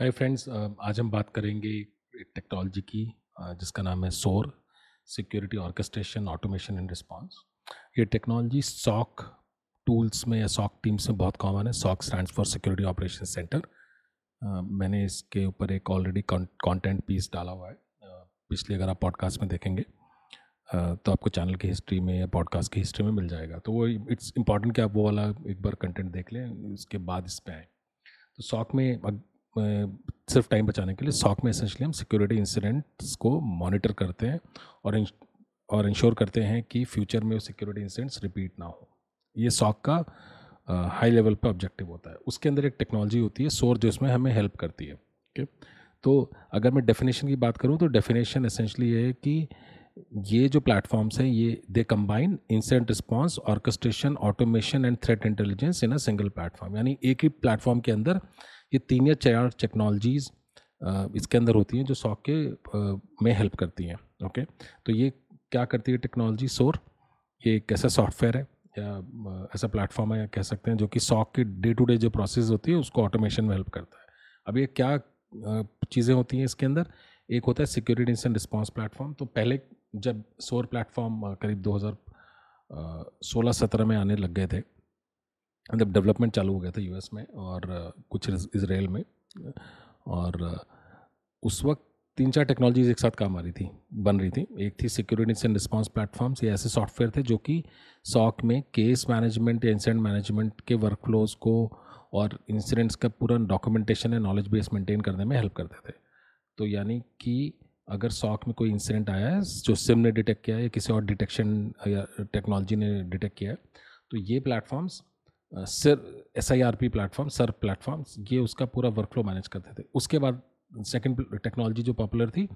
Hi friends आज हम बात करेंगे एक टेक्नोलॉजी की uh, जिसका नाम है SOAR security orchestration automation and response ये टेक्नोलॉजी सॉक टूल्स में या सॉक टीम्स में बहुत कॉमन है। SOC stand for security operation centre मैंने इसके ऊपर एक ऑलरेडी कंटेंट पीस डाला हुआ है। Uh, पिछले अगर आप पॉडकास्ट में देखेंगे uh, तो आपको चैनल की हिस्ट्री में या पॉडकास्ट की हिस्ट्री में मिल जाएगा। तो वो इट्स इंपॉर्टेंट कि आप वो वाला एक बार कंटेंट देख लें उसके बाद इस पर आएँ। तो सॉक में सिर्फ़ टाइम बचाने के लिए सॉक में एसेंशली हम सिक्योरिटी इंसिडेंट्स को मॉनिटर करते हैं और और इंश्योर करते हैं कि फ्यूचर में वो सिक्योरिटी इंसिडेंट्स रिपीट ना हो। ये सॉक का हाई लेवल पर ऑब्जेक्टिव होता है। उसके अंदर एक टेक्नोलॉजी होती है सोर जो इसमें हमें हेल्प करती है। ओके तो अगर मैं डेफिनेशन की बात करूँ तो डेफिनेशन एसेंशली ये है कि ये जो प्लेटफॉर्म्स हैं, ये they combine incident response orchestration automation and threat intelligence in a single platform यानी एक ही प्लेटफॉर्म के अंदर ये तीन या चार टेक्नोलॉजीज़ इसके अंदर होती हैं जो सॉक के में हेल्प करती हैं ओके तो ये क्या करती है टेक्नोलॉजी सोर ये एक ऐसा सॉफ्टवेयर है, या ऐसा प्लेटफॉर्म है, या कह सकते हैं, जो कि सॉक की डे टू डे जो प्रोसेस होती है, उसको ऑटोमेशन में हेल्प करता है। अब ये क्या चीज़ें होती हैं इसके अंदर? एक होता है सिक्योरिटी इंसेंट रिस्पॉन्स प्लेटफॉर्म तो पहले जब सोर प्लेटफॉर्म करीब 2016 सत्रह में आने लग गए थे मतलब डेवलपमेंट चालू हो गया था यूएस में और कुछ इसराइल में, और उस वक्त तीन चार टेक्नोलॉजीज़ एक साथ काम आ रही थी, बन रही थी। एक थी सिक्योरिटी एंड रिस्पॉन्स प्लेटफॉर्म्स ये ऐसे सॉफ्टवेयर थे जो कि सॉक में केस मैनेजमेंट या इंसिडेंट मैनेजमेंट के वर्क फ्लोज को और इंसिडेंट्स का पूरा डॉक्यूमेंटेशन या नॉलेज बेस मेंटेन करने में हेल्प करते थे। तो यानी कि अगर सॉक में कोई इंसिडेंट आया है, जो सिम ने डिटेक्ट किया है या किसी और डिटेक्शन या टेक्नोलॉजी ने डिटेक्ट किया है तो ये platforms SOAR S I R P platform SOAR platform ये उसका पूरा वर्कफ्लो मैनेज करते थे। उसके बाद सेकंड टेक्नोलॉजी जो पॉपुलर थी,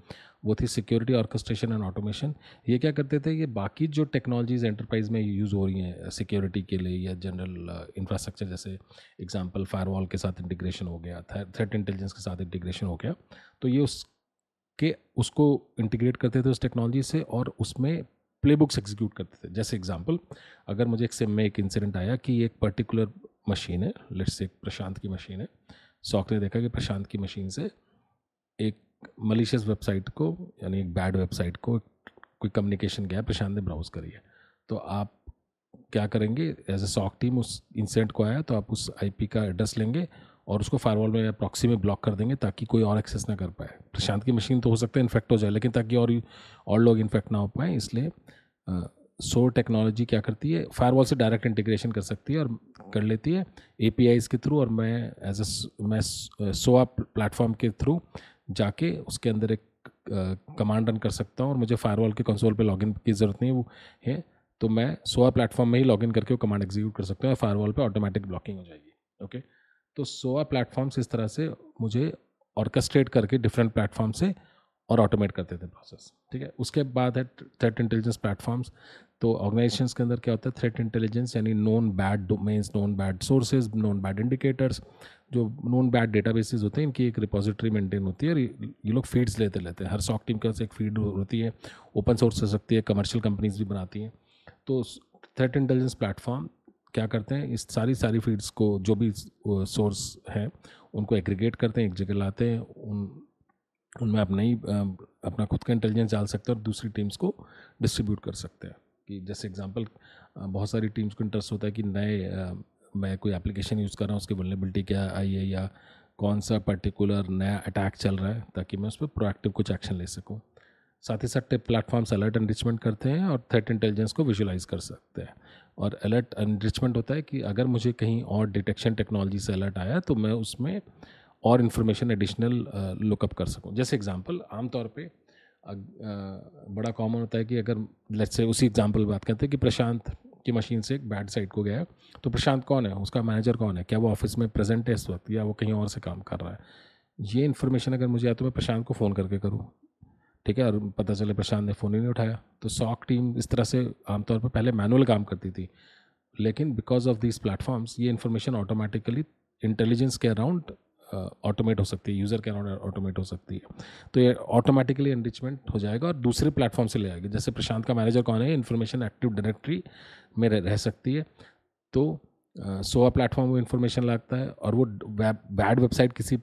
वो थी सिक्योरिटी ऑर्केस्ट्रेशन एंड ऑटोमेशन ये क्या करते थे, ये बाकी जो टेक्नोलॉजीज़ एंटरप्राइज में यूज़ हो रही हैं सिक्योरिटी के लिए या जनरल इंफ्रास्ट्रक्चर जैसे एग्जांपल फायरवॉल के साथ इंटीग्रेशन हो गया थ्रेट इंटेलिजेंस के साथ इंटीग्रेशन हो गया तो ये उसके, उसको इंटीग्रेट करते थे उस टेक्नोलॉजी से और उसमें प्ले बुक्स एग्जीक्यूट करते थे। जैसे एग्जांपल अगर मुझे एक सिम में एक इंसिडेंट आया कि एक पर्टिकुलर मशीन है लेट्स से प्रशांत की मशीन है सॉक ने देखा कि प्रशांत की मशीन से एक मलिशियस वेबसाइट को, यानी एक बैड वेबसाइट को कोई कम्युनिकेशन गया, प्रशांत ने ब्राउज करी है। तो आप क्या करेंगे? एज ए सॉक टीम उस इंसिडेंट को आया तो आप उस आईपी का एड्रेस लेंगे और उसको फायरवॉल में या प्रॉक्सी में ब्लॉक कर देंगे ताकि कोई और एक्सेस ना कर पाए। प्रशांत की मशीन तो हो सकता है इन्फेक्ट हो जाए, लेकिन ताकि और और लोग इन्फेक्ट ना हो पाए, इसलिए सोर टेक्नोलॉजी क्या करती है? फायरवॉल से डायरेक्ट इंटीग्रेशन कर सकती है और कर लेती है ए के थ्रू और मैं एज ए मैं सोआ प्लेटफॉर्म के थ्रू जाके उसके अंदर एक कमांड रन कर सकता हूँ और मुझे फायरवॉल के कंसोल पे लॉगिन की ज़रूरत नहीं वो है तो मैं सोआ प्लेटफॉर्म में ही लॉगिन करके वो कमांड एग्जीक्यूट कर सकता हूँ फायरवॉल पे ऑटोमेटिक ब्लॉकिंग हो जाएगी ओके तो सोआ प्लेटफॉर्म्स इस तरह से मुझे ऑर्केस्ट्रेट करके डिफरेंट प्लेटफॉर्म से और ऑटोमेट करते थे प्रोसेस ठीक है? उसके बाद है थ्रेट इंटेलिजेंस प्लेटफॉर्म्स तो ऑर्गेनाइजेशन के अंदर क्या होता है? थ्रेट इंटेलिजेंस यानी known bad domains known bad sources known bad indicators जो नॉन बैड डेटा बेसिस होते हैं, इनकी एक रिपोजिटरी मेंटेन होती है और ये लोग फीड्स लेते लेते हैं। हर सॉक टीम के एक फ़ीड होती है ओपन सोर्स हो सकती है कमर्शियल कंपनीज़ भी बनाती हैं। तो थ्रेट इंटेलिजेंस प्लेटफॉर्म क्या करते हैं, इस सारी सारी फीड्स को, जो भी सोर्स है, उनको एग्रीगेट करते हैं, एक जगह लाते हैं, उन, उनमें आप ही अपना खुद का इंटेलिजेंस डाल सकते हैं और दूसरी टीम्स को डिस्ट्रीब्यूट कर सकते हैं। कि जैसे एग्जांपल बहुत सारी टीम्स को इंटरेस्ट होता है कि नए मैं कोई एप्लीकेशन यूज़ कर रहा हूँ, उसकी वनरेबिलिटी क्या आई है या कौन सा पर्टिकुलर नया अटैक चल रहा है, ताकि मैं उस पर प्रोएक्टिव कुछ एक्शन ले सकूँ। साथ ही साथ टिप प्लेटफॉर्म्स अलर्ट एनरिचमेंट करते हैं और थ्रेट इंटेलिजेंस को विजुलाइज कर सकते हैं। और अलर्ट एनरिचमेंट होता है कि अगर मुझे कहीं और डिटेक्शन टेक्नोलॉजी से अलर्ट आया तो मैं उसमें और इन्फॉर्मेशन एडिशनल लुकअप कर सकूँ। जैसे एग्ज़ाम्पल आमतौर पर बड़ा कॉमन होता है कि अगर लेट्स से उसी एग्ज़ाम्पल बात करते हैं कि प्रशांत की मशीन से एक बैड साइड को गया तो प्रशांत कौन है? उसका मैनेजर कौन है? क्या वो ऑफ़िस में प्रेजेंट है इस वक्त या वो कहीं और से काम कर रहा है? ये इन्फॉर्मेशन अगर मुझे आया तो मैं प्रशांत को फ़ोन करके करूँ। ठीक है, और पता चले प्रशांत ने फ़ोन ही नहीं उठाया। तो सॉक टीम इस तरह से आमतौर पर पहले मैनुअल काम करती थी, लेकिन बिकॉज़ ऑफ़ दिस प्लेटफॉर्म्स ये इन्फॉर्मेशन ऑटोमेटिकली इंटेलिजेंस के अराउंड ऑटोमेट हो सकती है यूज़र के अराउंड ऑटोमेट हो सकती है। तो ये ऑटोमेटिकली एनरिचमेंट हो जाएगा और दूसरे प्लेटफॉर्म से ले आएगी। जैसे प्रशांत का मैनेजर कौन है इन्फॉर्मेशन एक्टिव डायरेक्टरी में रह सकती है। तो सोआ प्लेटफॉर्म में इन्फॉर्मेशन लगता है और वो बैड वेबसाइट किसी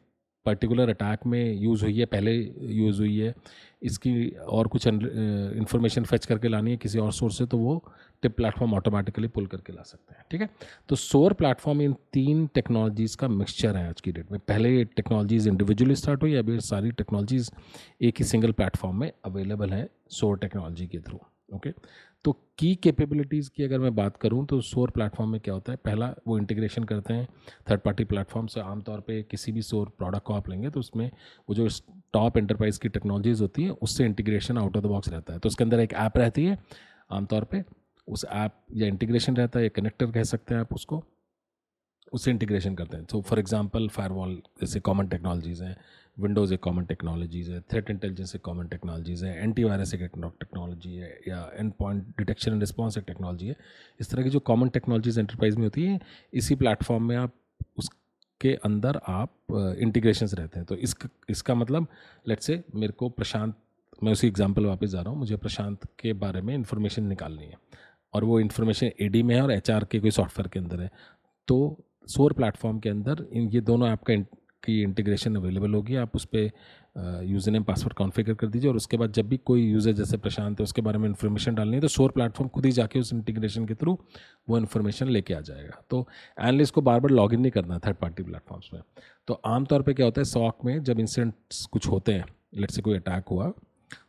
पर्टिकुलर अटैक में यूज़ हुई है, पहले यूज़ हुई है। इसकी और कुछ इन्फॉर्मेशन फेच करके लानी है किसी और सोर्स से तो वो टिप प्लेटफॉर्म ऑटोमेटिकली पुल करके ला सकते हैं, ठीक है? तो सोर प्लेटफॉर्म इन तीन टेक्नोलॉजीज़ का मिक्सचर है आज की डेट में। पहले टेक्नोलॉजीज़ इंडिविजुअली स्टार्ट हुई, अभी सारी टेक्नोलॉजीज़ एक ही सिंगल प्लेटफॉर्म में अवेलेबल है सोर टेक्नोलॉजी के थ्रू ओके तो की कैपेबिलिटीज़ की अगर मैं बात करूँ तो सोर प्लेटफॉर्म में क्या होता है? पहला, वो इंटीग्रेशन करते हैं थर्ड पार्टी प्लेटफॉर्म से। आमतौर पे किसी भी सोर प्रोडक्ट को आप लेंगे तो उसमें वो जो टॉप एंटरप्राइज की टेक्नोलॉजीज़ होती हैं, उससे integration out of the box रहता है। तो उसके अंदर एक ऐप रहती है, आमतौर पर उस ऐप या इंटीग्रेशन रहता है, या कनेक्टर कह सकते हैं आप उसको, उससे इंटीग्रेशन करते हैं। तो फॉर एग्जांपल फायरवॉल जैसे कॉमन टेक्नोलॉजीज़ हैं विंडोज़ एक कॉमन टेक्नोलॉजीज़ है थ्रेट इंटेलिजेंस एक कॉमन टेक्नोलॉजीज़ है एंटी वायरस एक टेक्नोलॉजी है, या and point detection and response एक टेक्नोलॉजी है। इस तरह की जो कॉमन टेक्नोलॉजीज़ एंटरप्राइज में होती है, इसी प्लेटफॉर्म में आप, उसके अंदर आप इंटीग्रेशंस रहते हैं। तो इसका इसका मतलब लेट से मेरे को प्रशांत, मैं उसी एग्ज़ाम्पल वापस जा रहा हूँ, मुझे प्रशांत के बारे में इन्फॉर्मेशन निकालनी है, और वो इन्फॉर्मेशन ए में है और एचआर के कोई सॉफ्टवेयर के अंदर है। तो सोर प्लेटफॉर्म के अंदर, इन, ये दोनों ऐप का की इंटीग्रेशन अवेलेबल होगी, आप उस पर यूज़र नेम पासवर्ड कॉन्फ़िगर कर दीजिए और उसके बाद जब भी कोई यूज़र जैसे प्रशांत है, उसके बारे में इन्फॉर्मेशन डालनी है तो सोर प्लेटफॉर्म खुद ही जाके उस इंटीग्रेशन के थ्रू वो इन्फॉर्मेशन लेके आ जाएगा। तो एनालिस्ट को बार बार लॉग इन नहीं करना थर्ड पार्टी प्लेटफॉर्म्स में। तो आमतौर पर क्या होता है सॉक में जब इंसिडेंट्स कुछ होते हैं लेट से कोई अटैक हुआ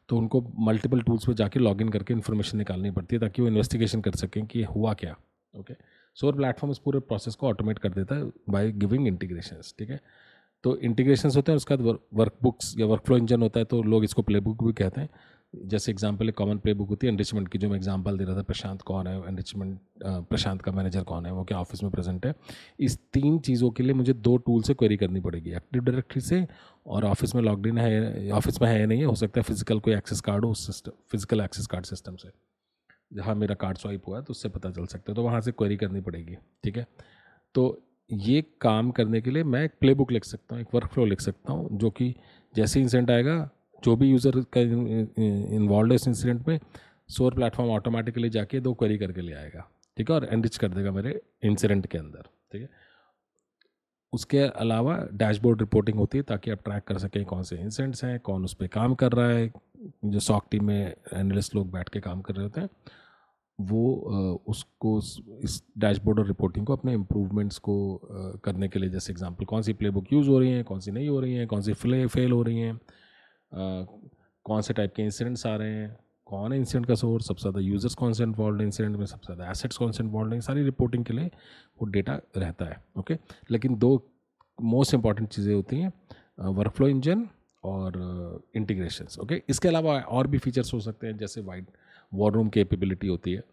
तो उनको मल्टीपल टूल्स पर जाके लॉग इन करके इन्फॉर्मेशन निकालनी पड़ती है, ताकि वो इन्वेस्टिगेशन कर सकें कि हुआ क्या ओके सोर प्लेटफॉर्म इस पूरे प्रोसेस को ऑटोमेट कर देता है बाय गिविंग इंटीग्रेशन ठीक है? तो इंटीग्रेशन होते हैं उसके बाद वर्क बुक्स या वर्क फ्लो इंजन होता है तो लोग इसको प्ले बुक भी कहते हैं। जैसे एग्ज़ाम्पल एक कॉमन प्ले बुक होती है एनरिचमेंट की जो मैं एग्ज़ाम्पल दे रहा था, प्रशांत कौन है एनरिचमेंट प्रशांत का मैनेजर कौन है, वो क्या ऑफ़िस में प्रेजेंट है। इस तीन चीज़ों के लिए मुझे दो टूल से क्वेरी करनी पड़ेगी एक्टिव डायरेक्टरी से और ऑफ़िस में लॉकड इन है ऑफ़िस में है नहीं, है हो सकता है फ़िज़िकल कोई एक्सेस कार्ड हो system physical access card system से। जहाँ मेरा कार्ड स्वाइप हुआ है तो उससे पता चल सकता है तो वहाँ से क्वेरी करनी पड़ेगी, ठीक है? तो ये काम करने के लिए मैं एक प्ले बुक लिख सकता हूँ, एक वर्क फ्लो लिख सकता हूँ, जो कि जैसे इंसिडेंट आएगा, जो भी यूज़र का इन्वॉल्व है इस इंसिडेंट में सोर प्लेटफॉर्म ऑटोमेटिकली जाके दो क्वेरी करके ले आएगा, ठीक है? और एनरिच कर देगा मेरे इंसिडेंट के अंदर, ठीक है? उसके अलावा डैशबोर्ड रिपोर्टिंग होती है, ताकि आप ट्रैक कर सकें कौन से इंसिडेंट्स हैं, कौन उस पर काम कर रहा है, जो सॉक टीम में एनालिस्ट लोग बैठ के काम कर रहे होते हैं। वो उसको इस डैशबोर्ड और रिपोर्टिंग को अपने इम्प्रूवमेंट्स को करने के लिए, जैसे एग्जांपल कौन सी प्लेबुक यूज़ हो रही हैं, कौन सी नहीं हो रही हैं, कौन सी फ्ले फेल हो रही हैं कौन से टाइप के इंसिडेंट्स आ रहे हैं, कौन है इंसिडेंट का सोर्स सबसे ज़्यादा यूज़र्स कौन से इन्वॉल्व इंसिडेंट में, सबसे ज़्यादा एसेट्स कौन से इन्वॉल्व हैं, सारी रिपोर्टिंग के लिए वो डेटा रहता है ओके लेकिन दो मोस्ट इंपॉर्टेंट चीज़ें होती हैं वर्क फ्लो इंजन और इंटीग्रेशन ओके इसके अलावा और भी फीचर्स हो सकते हैं, जैसे वाइड वॉर रूम केपेबिलिटी होती है।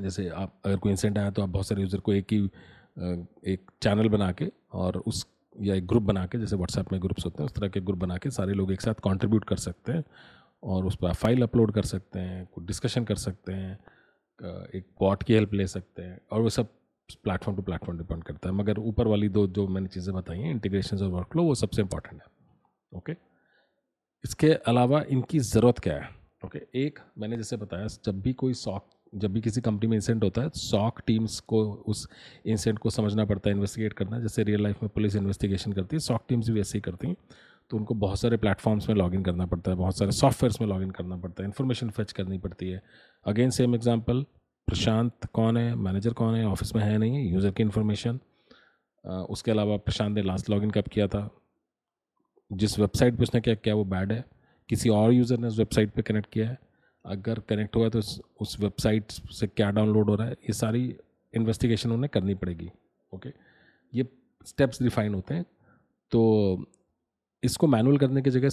जैसे आप, अगर कोई इंसिडेंट आया तो आप बहुत सारे यूज़र को एक ही एक चैनल बना के और उस, या एक ग्रुप बना के जैसे व्हाट्सएप में ग्रुप्स होते हैं, उस तरह के ग्रुप बना के सारे लोग एक साथ कंट्रीब्यूट कर सकते हैं और उस पर आप फ़ाइल अपलोड कर सकते हैं, कुछ डिस्कशन कर सकते हैं एक बॉट की हेल्प ले सकते हैं और वो सब प्लेटफॉर्म टू प्लेटफॉर्म डिपेंड करता है। मगर ऊपर वाली दो, जो मैंने चीज़ें बताई हैं इंटीग्रेशन और वर्क वो सबसे इंपॉर्टेंट है। ओके इसके अलावा इनकी ज़रूरत क्या है? ओके okay, एक मैंने जैसे बताया जब भी कोई सॉक जब भी किसी कंपनी में इंसिडेंट होता है सॉक टीम्स को उस इंसिडेंट को समझना पड़ता है इन्वेस्टिगेट करना। जैसे रियल लाइफ में पुलिस इन्वेस्टिगेशन करती है सॉक टीम्स भी ऐसे ही करती हैं। तो उनको बहुत सारे प्लेटफॉर्म्स में लॉगिन करना पड़ता है बहुत सारे सॉफ्टवेयर्स में लॉगिन करना पड़ता है इन्फॉर्मेशन फेच करनी पड़ती है। अगेन सेम एग्ज़ाम्पल प्रशांत कौन है मैनेजर कौन है ऑफ़िस में है नहीं यूज़र की इन्फॉर्मेशन उसके अलावा प्रशांत ने लास्ट लॉगिन कब किया था? जिस वेबसाइट पर उसने क्या किया वो बैड है? किसी और यूज़र ने उस वेबसाइट पे कनेक्ट किया है? अगर कनेक्ट हुआ तो उस वेबसाइट से क्या डाउनलोड हो रहा है? ये सारी इन्वेस्टिगेशन उन्हें करनी पड़ेगी ओके ये स्टेप्स डिफाइन होते हैं। तो इसको मैनुअल करने की जगह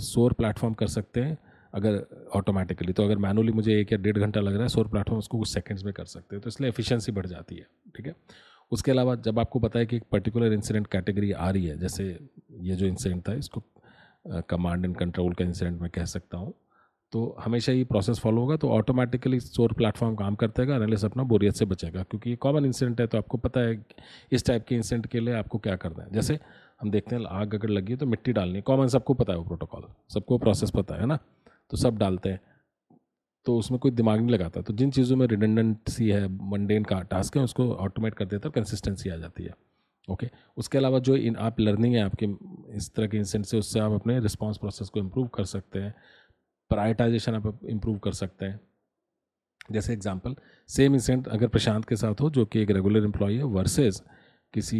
सोर प्लेटफॉर्म कर सकते हैं, अगर ऑटोमेटिकली तो अगर मैनुअली मुझे एक या डेढ़ घंटा लग रहा है, सोर प्लेटफॉर्म उसको कुछ सेकंड्स में कर सकते हैं। तो इसलिए एफिशिएंसी बढ़ जाती है, ठीक है? उसके अलावा जब आपको पता है कि एक पर्टिकुलर इंसिडेंट कैटेगरी आ रही है, जैसे ये जो इंसिडेंट था, इसको कमांड एंड कंट्रोल का इंसिडेंट मैं कह सकता हूँ। तो हमेशा ये प्रोसेस फॉलो होगा तो ऑटोमेटिकली सोर प्लेटफॉर्म काम करता है एनालिस्ट अपना बोरियत से बचेगा, क्योंकि ये कॉमन इंसिडेंट है तो आपको पता है इस टाइप के इंसिडेंट के लिए आपको क्या करना है। जैसे हम देखते हैं, आग अगर लगी है तो मिट्टी डालनी है। कॉमन सबको पता है वो प्रोटोकॉल सबको प्रोसेस पता है ना? तो सब डालते हैं। तो उसमें कोई दिमाग नहीं लगाता। तो जिन चीज़ों में रिडेंडेंसी है मंडेन का टास्क है, उसको ऑटोमेट कर देता है कंसिस्टेंसी आ जाती है। ओके उसके अलावा जो इन, आप लर्निंग है आपके, इस तरह के इंसेंट से उससे आप अपने रिस्पॉन्स प्रोसेस को इम्प्रूव कर सकते हैं। प्रायोरिटाइजेशन आप इम्प्रूव कर सकते हैं। जैसे एग्जांपल सेम इंसिडेंट अगर प्रशांत के साथ हो, जो कि एक रेगुलर एम्प्लॉय है वर्सेज किसी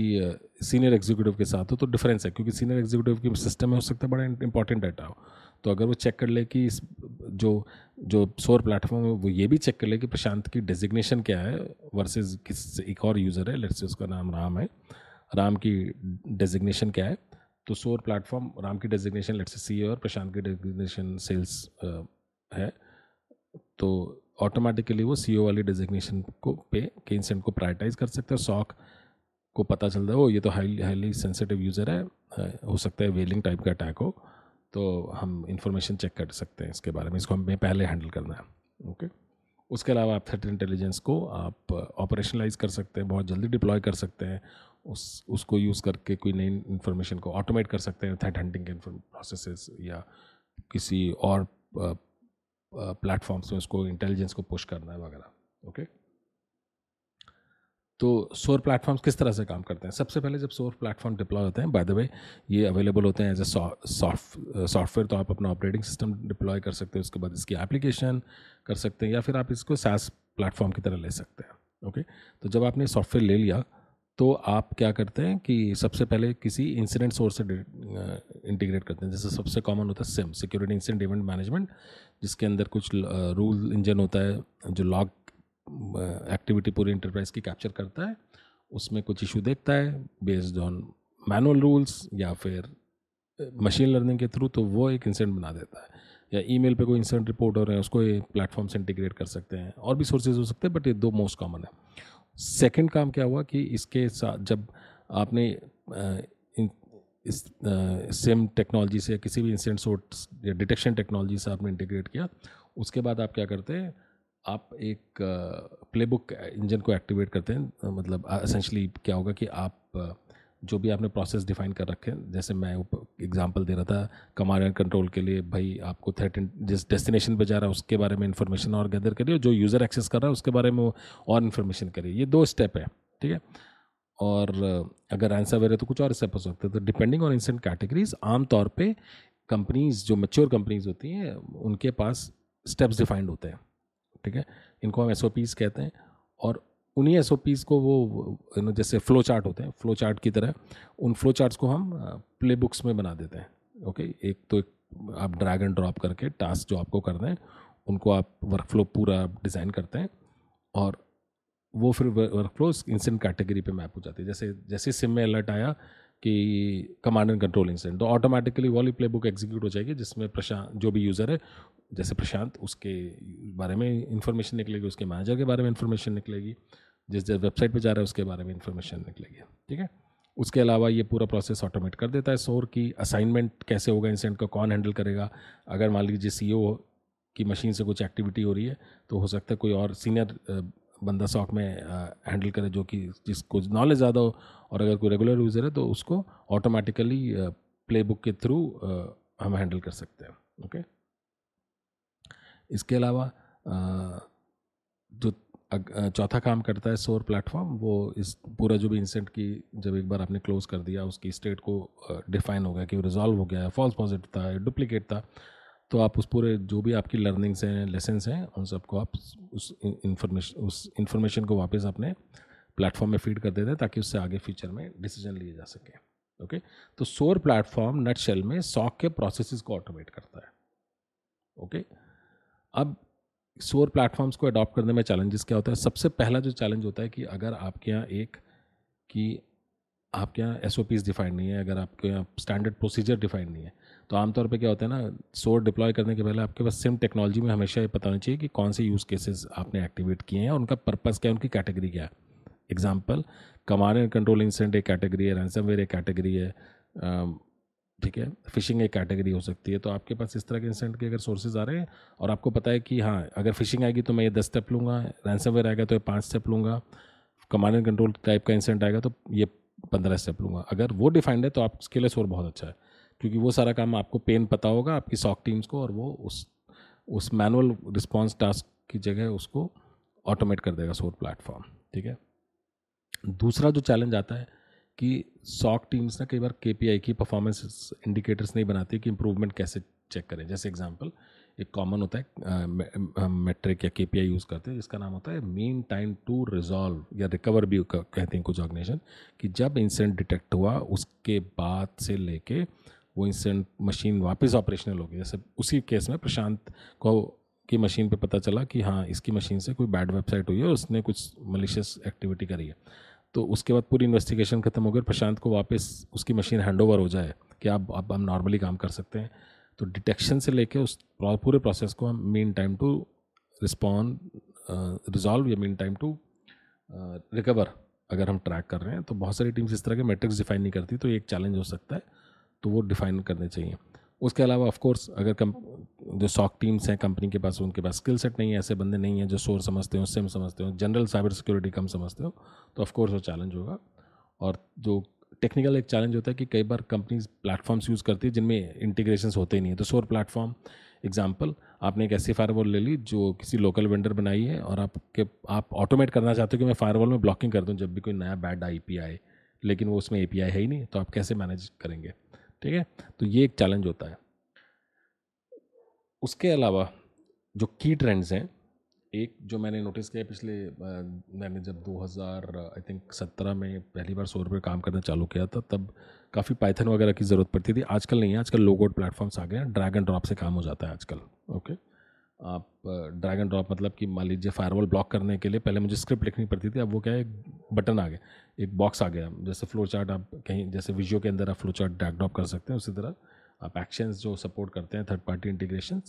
सीनियर एग्जीक्यूटिव के साथ हो तो डिफरेंस है, क्योंकि सीनियर एग्जीक्यूटिव की सिस्टम में हो सकता है बड़ा इंपॉर्टेंट डाटा हो। तो अगर वो चेक कर ले कि इस, जो जो सोर प्लेटफॉर्म है, वो ये भी चेक कर ले कि प्रशांत की डेजिग्नेशन क्या है वर्सेज किस, एक और यूज़र है लेट्स उसका नाम राम है। राम की डेजिग्नेशन क्या है? तो सोर प्लेटफॉर्म राम की डेजिग्नेशन लेट्स से सी और प्रशांत की डेजिग्नेशन सेल्स है। तो ऑटोमेटिकली वो सी वाली डेजिग्नेशन को पे के इंसेंट को प्रायोरिटाइज कर सकते हैं। सॉक को पता चलता है वो ये तो हाईली हाईली सेंसिटिव यूज़र है हो सकता है वेलिंग टाइप का अटैक हो। तो हम इंफॉर्मेशन चेक कर सकते हैं इसके बारे में। इसको हमें पहले हैंडल करना है ओके उसके अलावा आप थ्रेट इंटेलिजेंस को आप ऑपरेशनलाइज कर सकते हैं, बहुत जल्दी डिप्लॉय कर सकते हैं। उस, उसको यूज़ करके कोई नई इन्फॉर्मेशन को ऑटोमेट कर सकते हैं थ्रेट हंटिंग के प्रोसेस या किसी और प्लेटफॉर्म्स में उसको इंटेलिजेंस को पुश करना है वगैरह ओके तो सोर प्लेटफॉर्म्स किस तरह से काम करते हैं? सबसे पहले जब सोर प्लेटफॉर्म डिप्लॉय होते हैं बाय द वे ये अवेलेबल होते हैं एज ए सॉफ्टवेयर तो आप अपना ऑपरेटिंग सिस्टम डिप्लॉय कर सकते हैं, उसके बाद इसकी एप्लीकेशन कर सकते हैं, या फिर आप इसको सैस प्लेटफॉर्म की तरह ले सकते हैं ओके तो जब आपने सॉफ्टवेयर ले लिया तो आप क्या करते हैं कि सबसे पहले किसी इंसिडेंट सोर्स से इंटीग्रेट करते हैं। जैसे सबसे कॉमन होता है SIEM security incident event management जिसके अंदर कुछ रूल इंजन होता है, जो लॉग एक्टिविटी पूरी इंटरप्राइज की कैप्चर करता है। उसमें कुछ इशू देखता है बेस्ड ऑन मैनुअल रूल्स या फिर मशीन लर्निंग के थ्रू तो वो एक इंसिडेंट बना देता है। या ईमेल पे कोई इंसिडेंट रिपोर्ट हो रहे हैं, उसको प्लेटफॉर्म से इंटीग्रेट कर सकते हैं। और भी सोर्सेज हो सकते हैं बट ये दो मोस्ट कॉमन है। सेकंड काम क्या हुआ कि इसके साथ जब आपने इन, इस सेम टेक्नोलॉजी से किसी भी इंसिडेंट सोर्स डिटेक्शन टेक्नोलॉजी से आपने इंटीग्रेट किया, उसके बाद आप क्या करते हैं, आप एक प्लेबुक इंजन को एक्टिवेट करते हैं मतलब असेंशली क्या होगा कि आप जो भी आपने प्रोसेस डिफाइन कर रखे हैं, जैसे मैं एग्जांपल दे रहा था कमांड एंड कंट्रोल के लिए, भाई आपको थ्रेट जिस डेस्टिनेशन पे जा रहा है, उसके बारे में इन्फॉर्मेशन और गैदर करिए और जो यूज़र एक्सेस कर रहा है, उसके बारे में और इन्फॉर्मेशन करिए। ये दो स्टेप है, ठीक है? और अगर आंसर वेर है तो कुछ और स्टेप हो सकते हैं। तो डिपेंडिंग ऑन इंसेंट कैटेगरीज आमतौर पर कंपनीज़ जो मेच्योर कंपनीज़ होती हैं, उनके पास स्टेप्स डिफाइंड होते हैं, ठीक है? इनको हम एस कहते हैं और उन्हीं एस को वो यू नो जैसे फ्लो चार्ट होते हैं फ्लो चार्ट की तरह, उन फ्लो चार्ट्स को हम प्ले बुक्स में बना देते हैं ओके एक तो एक, आप ड्रैग एंड ड्रॉप करके टास्क जो आपको करना है, उनको आप वर्क फ्लो पूरा डिज़ाइन करते हैं और वो फिर वर्क फ्लो इंसेंट कैटेगरी पे मैप हो जाती है। जैसे जैसे सिम में अलर्ट आया कि कमांड एंड कंट्रोल इंसेंट तो ऑटोमेटिकली वॉली प्ले बुक एग्जीक्यूट हो जाएगी जिसमें प्रशांत जो भी यूज़र है, जैसे प्रशांत, उसके बारे में इंफॉर्मेशन निकलेगी, उसके मैनेजर के बारे में इंफॉर्मेशन निकलेगी जिस जिस वेबसाइट पे जा रहा है, उसके बारे में इन्फॉर्मेशन निकलेगी। ठीक है? उसके अलावा ये पूरा प्रोसेस ऑटोमेट कर देता है सोर की। असाइनमेंट कैसे होगा इंसिडेंट को कौन हैंडल करेगा? अगर मान लीजिए सी की मशीन से कुछ एक्टिविटी हो रही है तो हो सकता है कोई और सीनियर बंदा सॉक में हैंडल करे जो कि जिसको नॉलेज ज़्यादा हो, और अगर कोई रेगुलर यूज़र है तो उसको ऑटोमेटिकली प्ले बुक के थ्रू हम हैंडल कर सकते हैं। ओके इसके अलावा चौथा काम करता है सोर प्लेटफॉर्म, वो इस पूरा जो भी इंसेंट की जब एक बार आपने क्लोज कर दिया, उसकी स्टेट को डिफाइन हो गया कि वो रिजॉल्व हो गया है फॉल्स पॉजिटिव था डुप्लीकेट था तो आप उस पूरे जो भी आपकी लर्निंग्स हैं लेसन्स हैं, उन सबको आप उस इंफॉर्मेशन उस इंफॉर्मेशन को वापस अपने प्लेटफॉर्म में फ़ीड कर देते हैं, ताकि उससे आगे फ्यूचर में डिसीज़न लिए जा सके ओके तो सोर प्लेटफॉर्म नट शेल में सॉक के प्रोसेस को ऑटोमेट करता है ओके अब सोर प्लेटफॉर्म्स को अडॉप्ट करने में चैलेंजेस क्या होता है? सबसे पहला जो चैलेंज होता है कि अगर आपके यहाँ एक कि आपके यहाँ एस डिफाइंड नहीं है, अगर आपके यहाँ स्टैंडर्ड प्रोसीजर डिफाइंड नहीं है तो आमतौर पे क्या होता है ना, सोर डिप्लॉय करने के पहले आपके पास सिम टेक्नोलॉजी में हमेशा ये पता होना चाहिए कि कौन से यूज़ केसेस आपने एक्टिवेट किए हैं, उनका पर्पज़ क्या है, उनकी कैटेगरी क्या है। Example command and control incident एक कैटेगरी है रैंसमवेयर एक कैटेगरी है ठीक है फिशिंग एक कैटेगरी हो सकती है। तो आपके पास इस तरह के इंसेंट के अगर सोर्सेज आ रहे हैं और आपको पता है कि हाँ अगर फिशिंग आएगी तो मैं ये दस स्टेप लूँगा रैंसमवेयर आएगा तो ये पाँच स्टेप लूँगा कमांड एंड कंट्रोल टाइप का इंसेंट आएगा तो ये पंद्रह स्टेप लूँगा। अगर वो डिफाइंड है तो आपके लिए सोर बहुत अच्छा है, क्योंकि वो सारा काम आपको पेन पता होगा आपकी सॉक टीम्स को और वो उस उस मैनुअल रिस्पॉन्स टास्क की जगह उसको ऑटोमेट कर देगा सोर प्लेटफॉर्म ठीक है? दूसरा जो चैलेंज आता है कि सॉक टीम्स ना कई बार के की परफॉर्मेंस इंडिकेटर्स नहीं बनाती कि इंप्रूवमेंट कैसे चेक करें। जैसे एग्ज़ाम्पल एक कॉमन होता है मेट्रिक या के यूज़ करते हैं, जिसका नाम होता है मीन टाइम टू रिजॉल्व या रिकवर भी कहते हैं कुछ ऑर्गेनाइजेशन कि जब इंसिडेंट डिटेक्ट हुआ, उसके बाद से लेके वो इंसिडेंट मशीन वापस ऑपरेशनल हो गई जैसे उसी केस में प्रशांत को, की मशीन पे पता चला कि हाँ इसकी मशीन से कोई बैड वेबसाइट हुई है और उसने कुछ मलिशियस एक्टिविटी करी है। तो उसके बाद पूरी इन्वेस्टिगेशन खत्म हो गई और प्रशांत को वापस उसकी मशीन हैंड ओवर हो जाए कि आप अब हम नॉर्मली काम कर सकते हैं। तो डिटेक्शन से लेके उस पूरे प्रोसेस को हम mean time to respond resolve या मीन टाइम टू रिकवर अगर हम ट्रैक कर रहे हैं। तो बहुत सारी टीम्स इस तरह के मेट्रिक्स डिफाइन नहीं करती तो एक चैलेंज हो सकता है तो वो डिफाइन करने चाहिए। उसके अलावा ऑफ़ कोर्स अगर कम, जो सॉक टीम्स हैं कंपनी के पास, उनके पास स्किल सेट नहीं है, ऐसे बंदे नहीं हैं जो सोर समझते हो सिम समझते हो जनरल साइबर सिक्योरिटी कम समझते हो तो ऑफ़ कोर्स वो चैलेंज होगा। और जो टेक्निकल एक चैलेंज होता है कि कई बार कंपनीज़ प्लेटफॉर्म्स यूज़ करती है जिनमें इंटीग्रेशन होते ही नहीं है। तो सोर प्लेटफॉर्म एग्ज़ाम्पल आपने एक ऐसी फायरवॉल ले ली जो किसी लोकल वेंडर बनाई है और आपके, आप ऑटोमेट करना चाहते हो कि मैं फायरवॉल में ब्लॉकिंग कर दूँ जब भी कोई नया बैड आई आए, लेकिन वो उसमें एपीआई है ही नहीं तो आप कैसे मैनेज करेंगे? ठीक है? तो ये एक चैलेंज होता है। उसके अलावा जो की ट्रेंड्स हैं, एक जो मैंने नोटिस किया पिछले मैंने जब 2000 आई थिंक 17 में पहली बार सौ रुपये काम करना चालू किया था, तब काफ़ी पाइथन वगैरह की ज़रूरत पड़ती थी। आजकल नहीं है, आजकल लोगोट प्लेटफॉर्म्स आ गए हैं ड्रैग एंड ड्रॉप से काम हो जाता है आजकल ओके आप ड्रैग एंड ड्रॉप मतलब कि मान लीजिए फायरवॉल ब्लॉक करने के लिए पहले मुझे स्क्रिप्ट लिखनी पड़ती थी, अब वो क्या है, एक बटन आ गया, एक बॉक्स आ गया। जैसे फ्लो चार्ट आप कहीं, जैसे विजियो के अंदर आप फ्लो चार्ट ड्रैग ड्रॉप कर सकते हैं, उसी तरह आप एक्शंस जो सपोर्ट करते हैं थर्ड पार्टी इंटीग्रेशन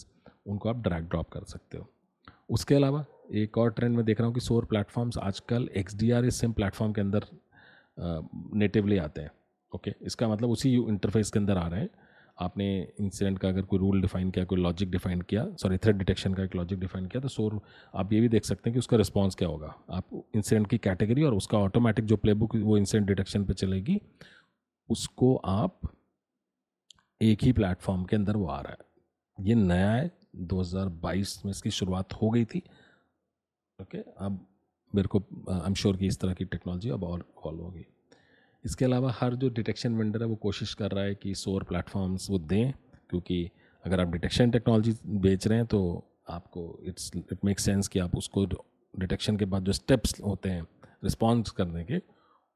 उनको आप ड्रैग ड्रॉप कर सकते हो। उसके अलावा एक और ट्रेंड में देख रहा हूँ कि सोर प्लेटफॉर्म्स आजकल X D R SIEM platform के अंदर नेटिवली आते हैं ओके इसका मतलब उसी इंटरफेस के अंदर आ रहे हैं। आपने इंसिडेंट का अगर कोई रूल डिफाइन किया कोई लॉजिक डिफाइन किया सॉरी थ्रेड डिटेक्शन का एक लॉजिक डिफाइन किया तो सोर आप ये भी देख सकते हैं कि उसका रिस्पॉन्स क्या होगा। आप इंसिडेंट की कैटेगरी और उसका ऑटोमेटिक जो प्लेबुक वो इंसिडेंट डिटेक्शन पर चलेगी उसको आप एक ही प्लेटफॉर्म के अंदर वो आ रहा है। ये नया है 2022 में इसकी शुरुआत हो गई थी। ओके okay, अब मेरे को आई एम श्योर कि इस तरह की टेक्नोलॉजी अब और फॉलो होगी। इसके अलावा हर जो डिटेक्शन वेंडर है, वो कोशिश कर रहा है कि सोर प्लेटफॉर्म्स वो दें, क्योंकि अगर आप डिटेक्शन टेक्नोलॉजी बेच रहे हैं तो आपको इट्स इट मेक सेंस कि आप उसको डिटेक्शन के बाद जो स्टेप्स होते हैं रिस्पॉन्स करने के,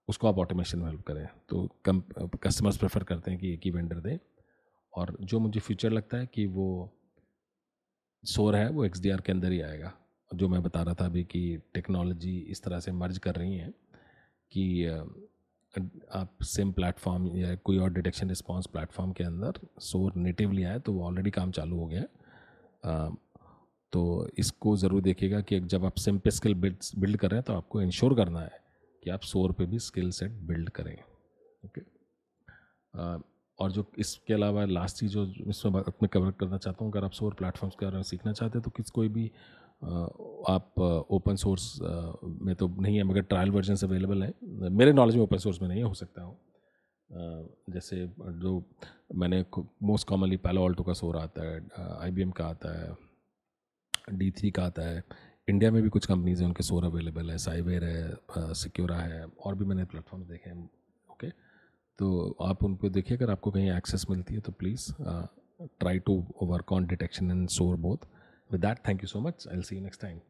उसको आप ऑटोमेशन में हेल्प करें। तो कम कस्टमर्स प्रेफर करते हैं कि एक ही वेंडर दें। और जो मुझे फ्यूचर लगता है कि वो सोर है, वो एक्सडीआर के अंदर ही आएगा। जो मैं बता रहा था अभी कि टेक्नोलॉजी इस तरह से मर्ज कर रही हैं कि आप सिम प्लेटफॉर्म या कोई और डिटेक्शन रिस्पॉन्स प्लेटफॉर्म के अंदर सोर नेटिवली आए तो वो ऑलरेडी काम चालू हो गया है। तो इसको ज़रूर देखिएगा कि जब आप सिम पे स्किल बिल्ड कर रहे हैं तो आपको इंश्योर करना है कि आप सोर पे भी स्किल सेट बिल्ड करें। ओके? और जो इसके अलावा लास्ट चीज़ जो इसमें मैं कवर करना चाहता हूँ, अगर आप सोर प्लेटफॉर्म्स के बारे में सीखना चाहते हैं तो किस कोई भी आप ओपन सोर्स में तो नहीं है, मगर ट्रायल वर्जन अवेलेबल है। मेरे नॉलेज में ओपन सोर्स में नहीं है, हो सकता हो। जैसे जो मैंने मोस्ट कॉमनली पैलो ऑल्टो का सोर आता है आईबीएम का आता है डी थ्री का आता है। इंडिया में भी कुछ कंपनीज़ हैं, उनके सोर अवेलेबल है। साइवेर है सिक्योरा है, और भी मैंने प्लेटफॉर्म देखे हैं ओके तो आप उन पर देखिए, अगर आपको कहीं एक्सेस मिलती है तो please try to work on detection and SOAR both With that, thank you so much. I'll see you next time.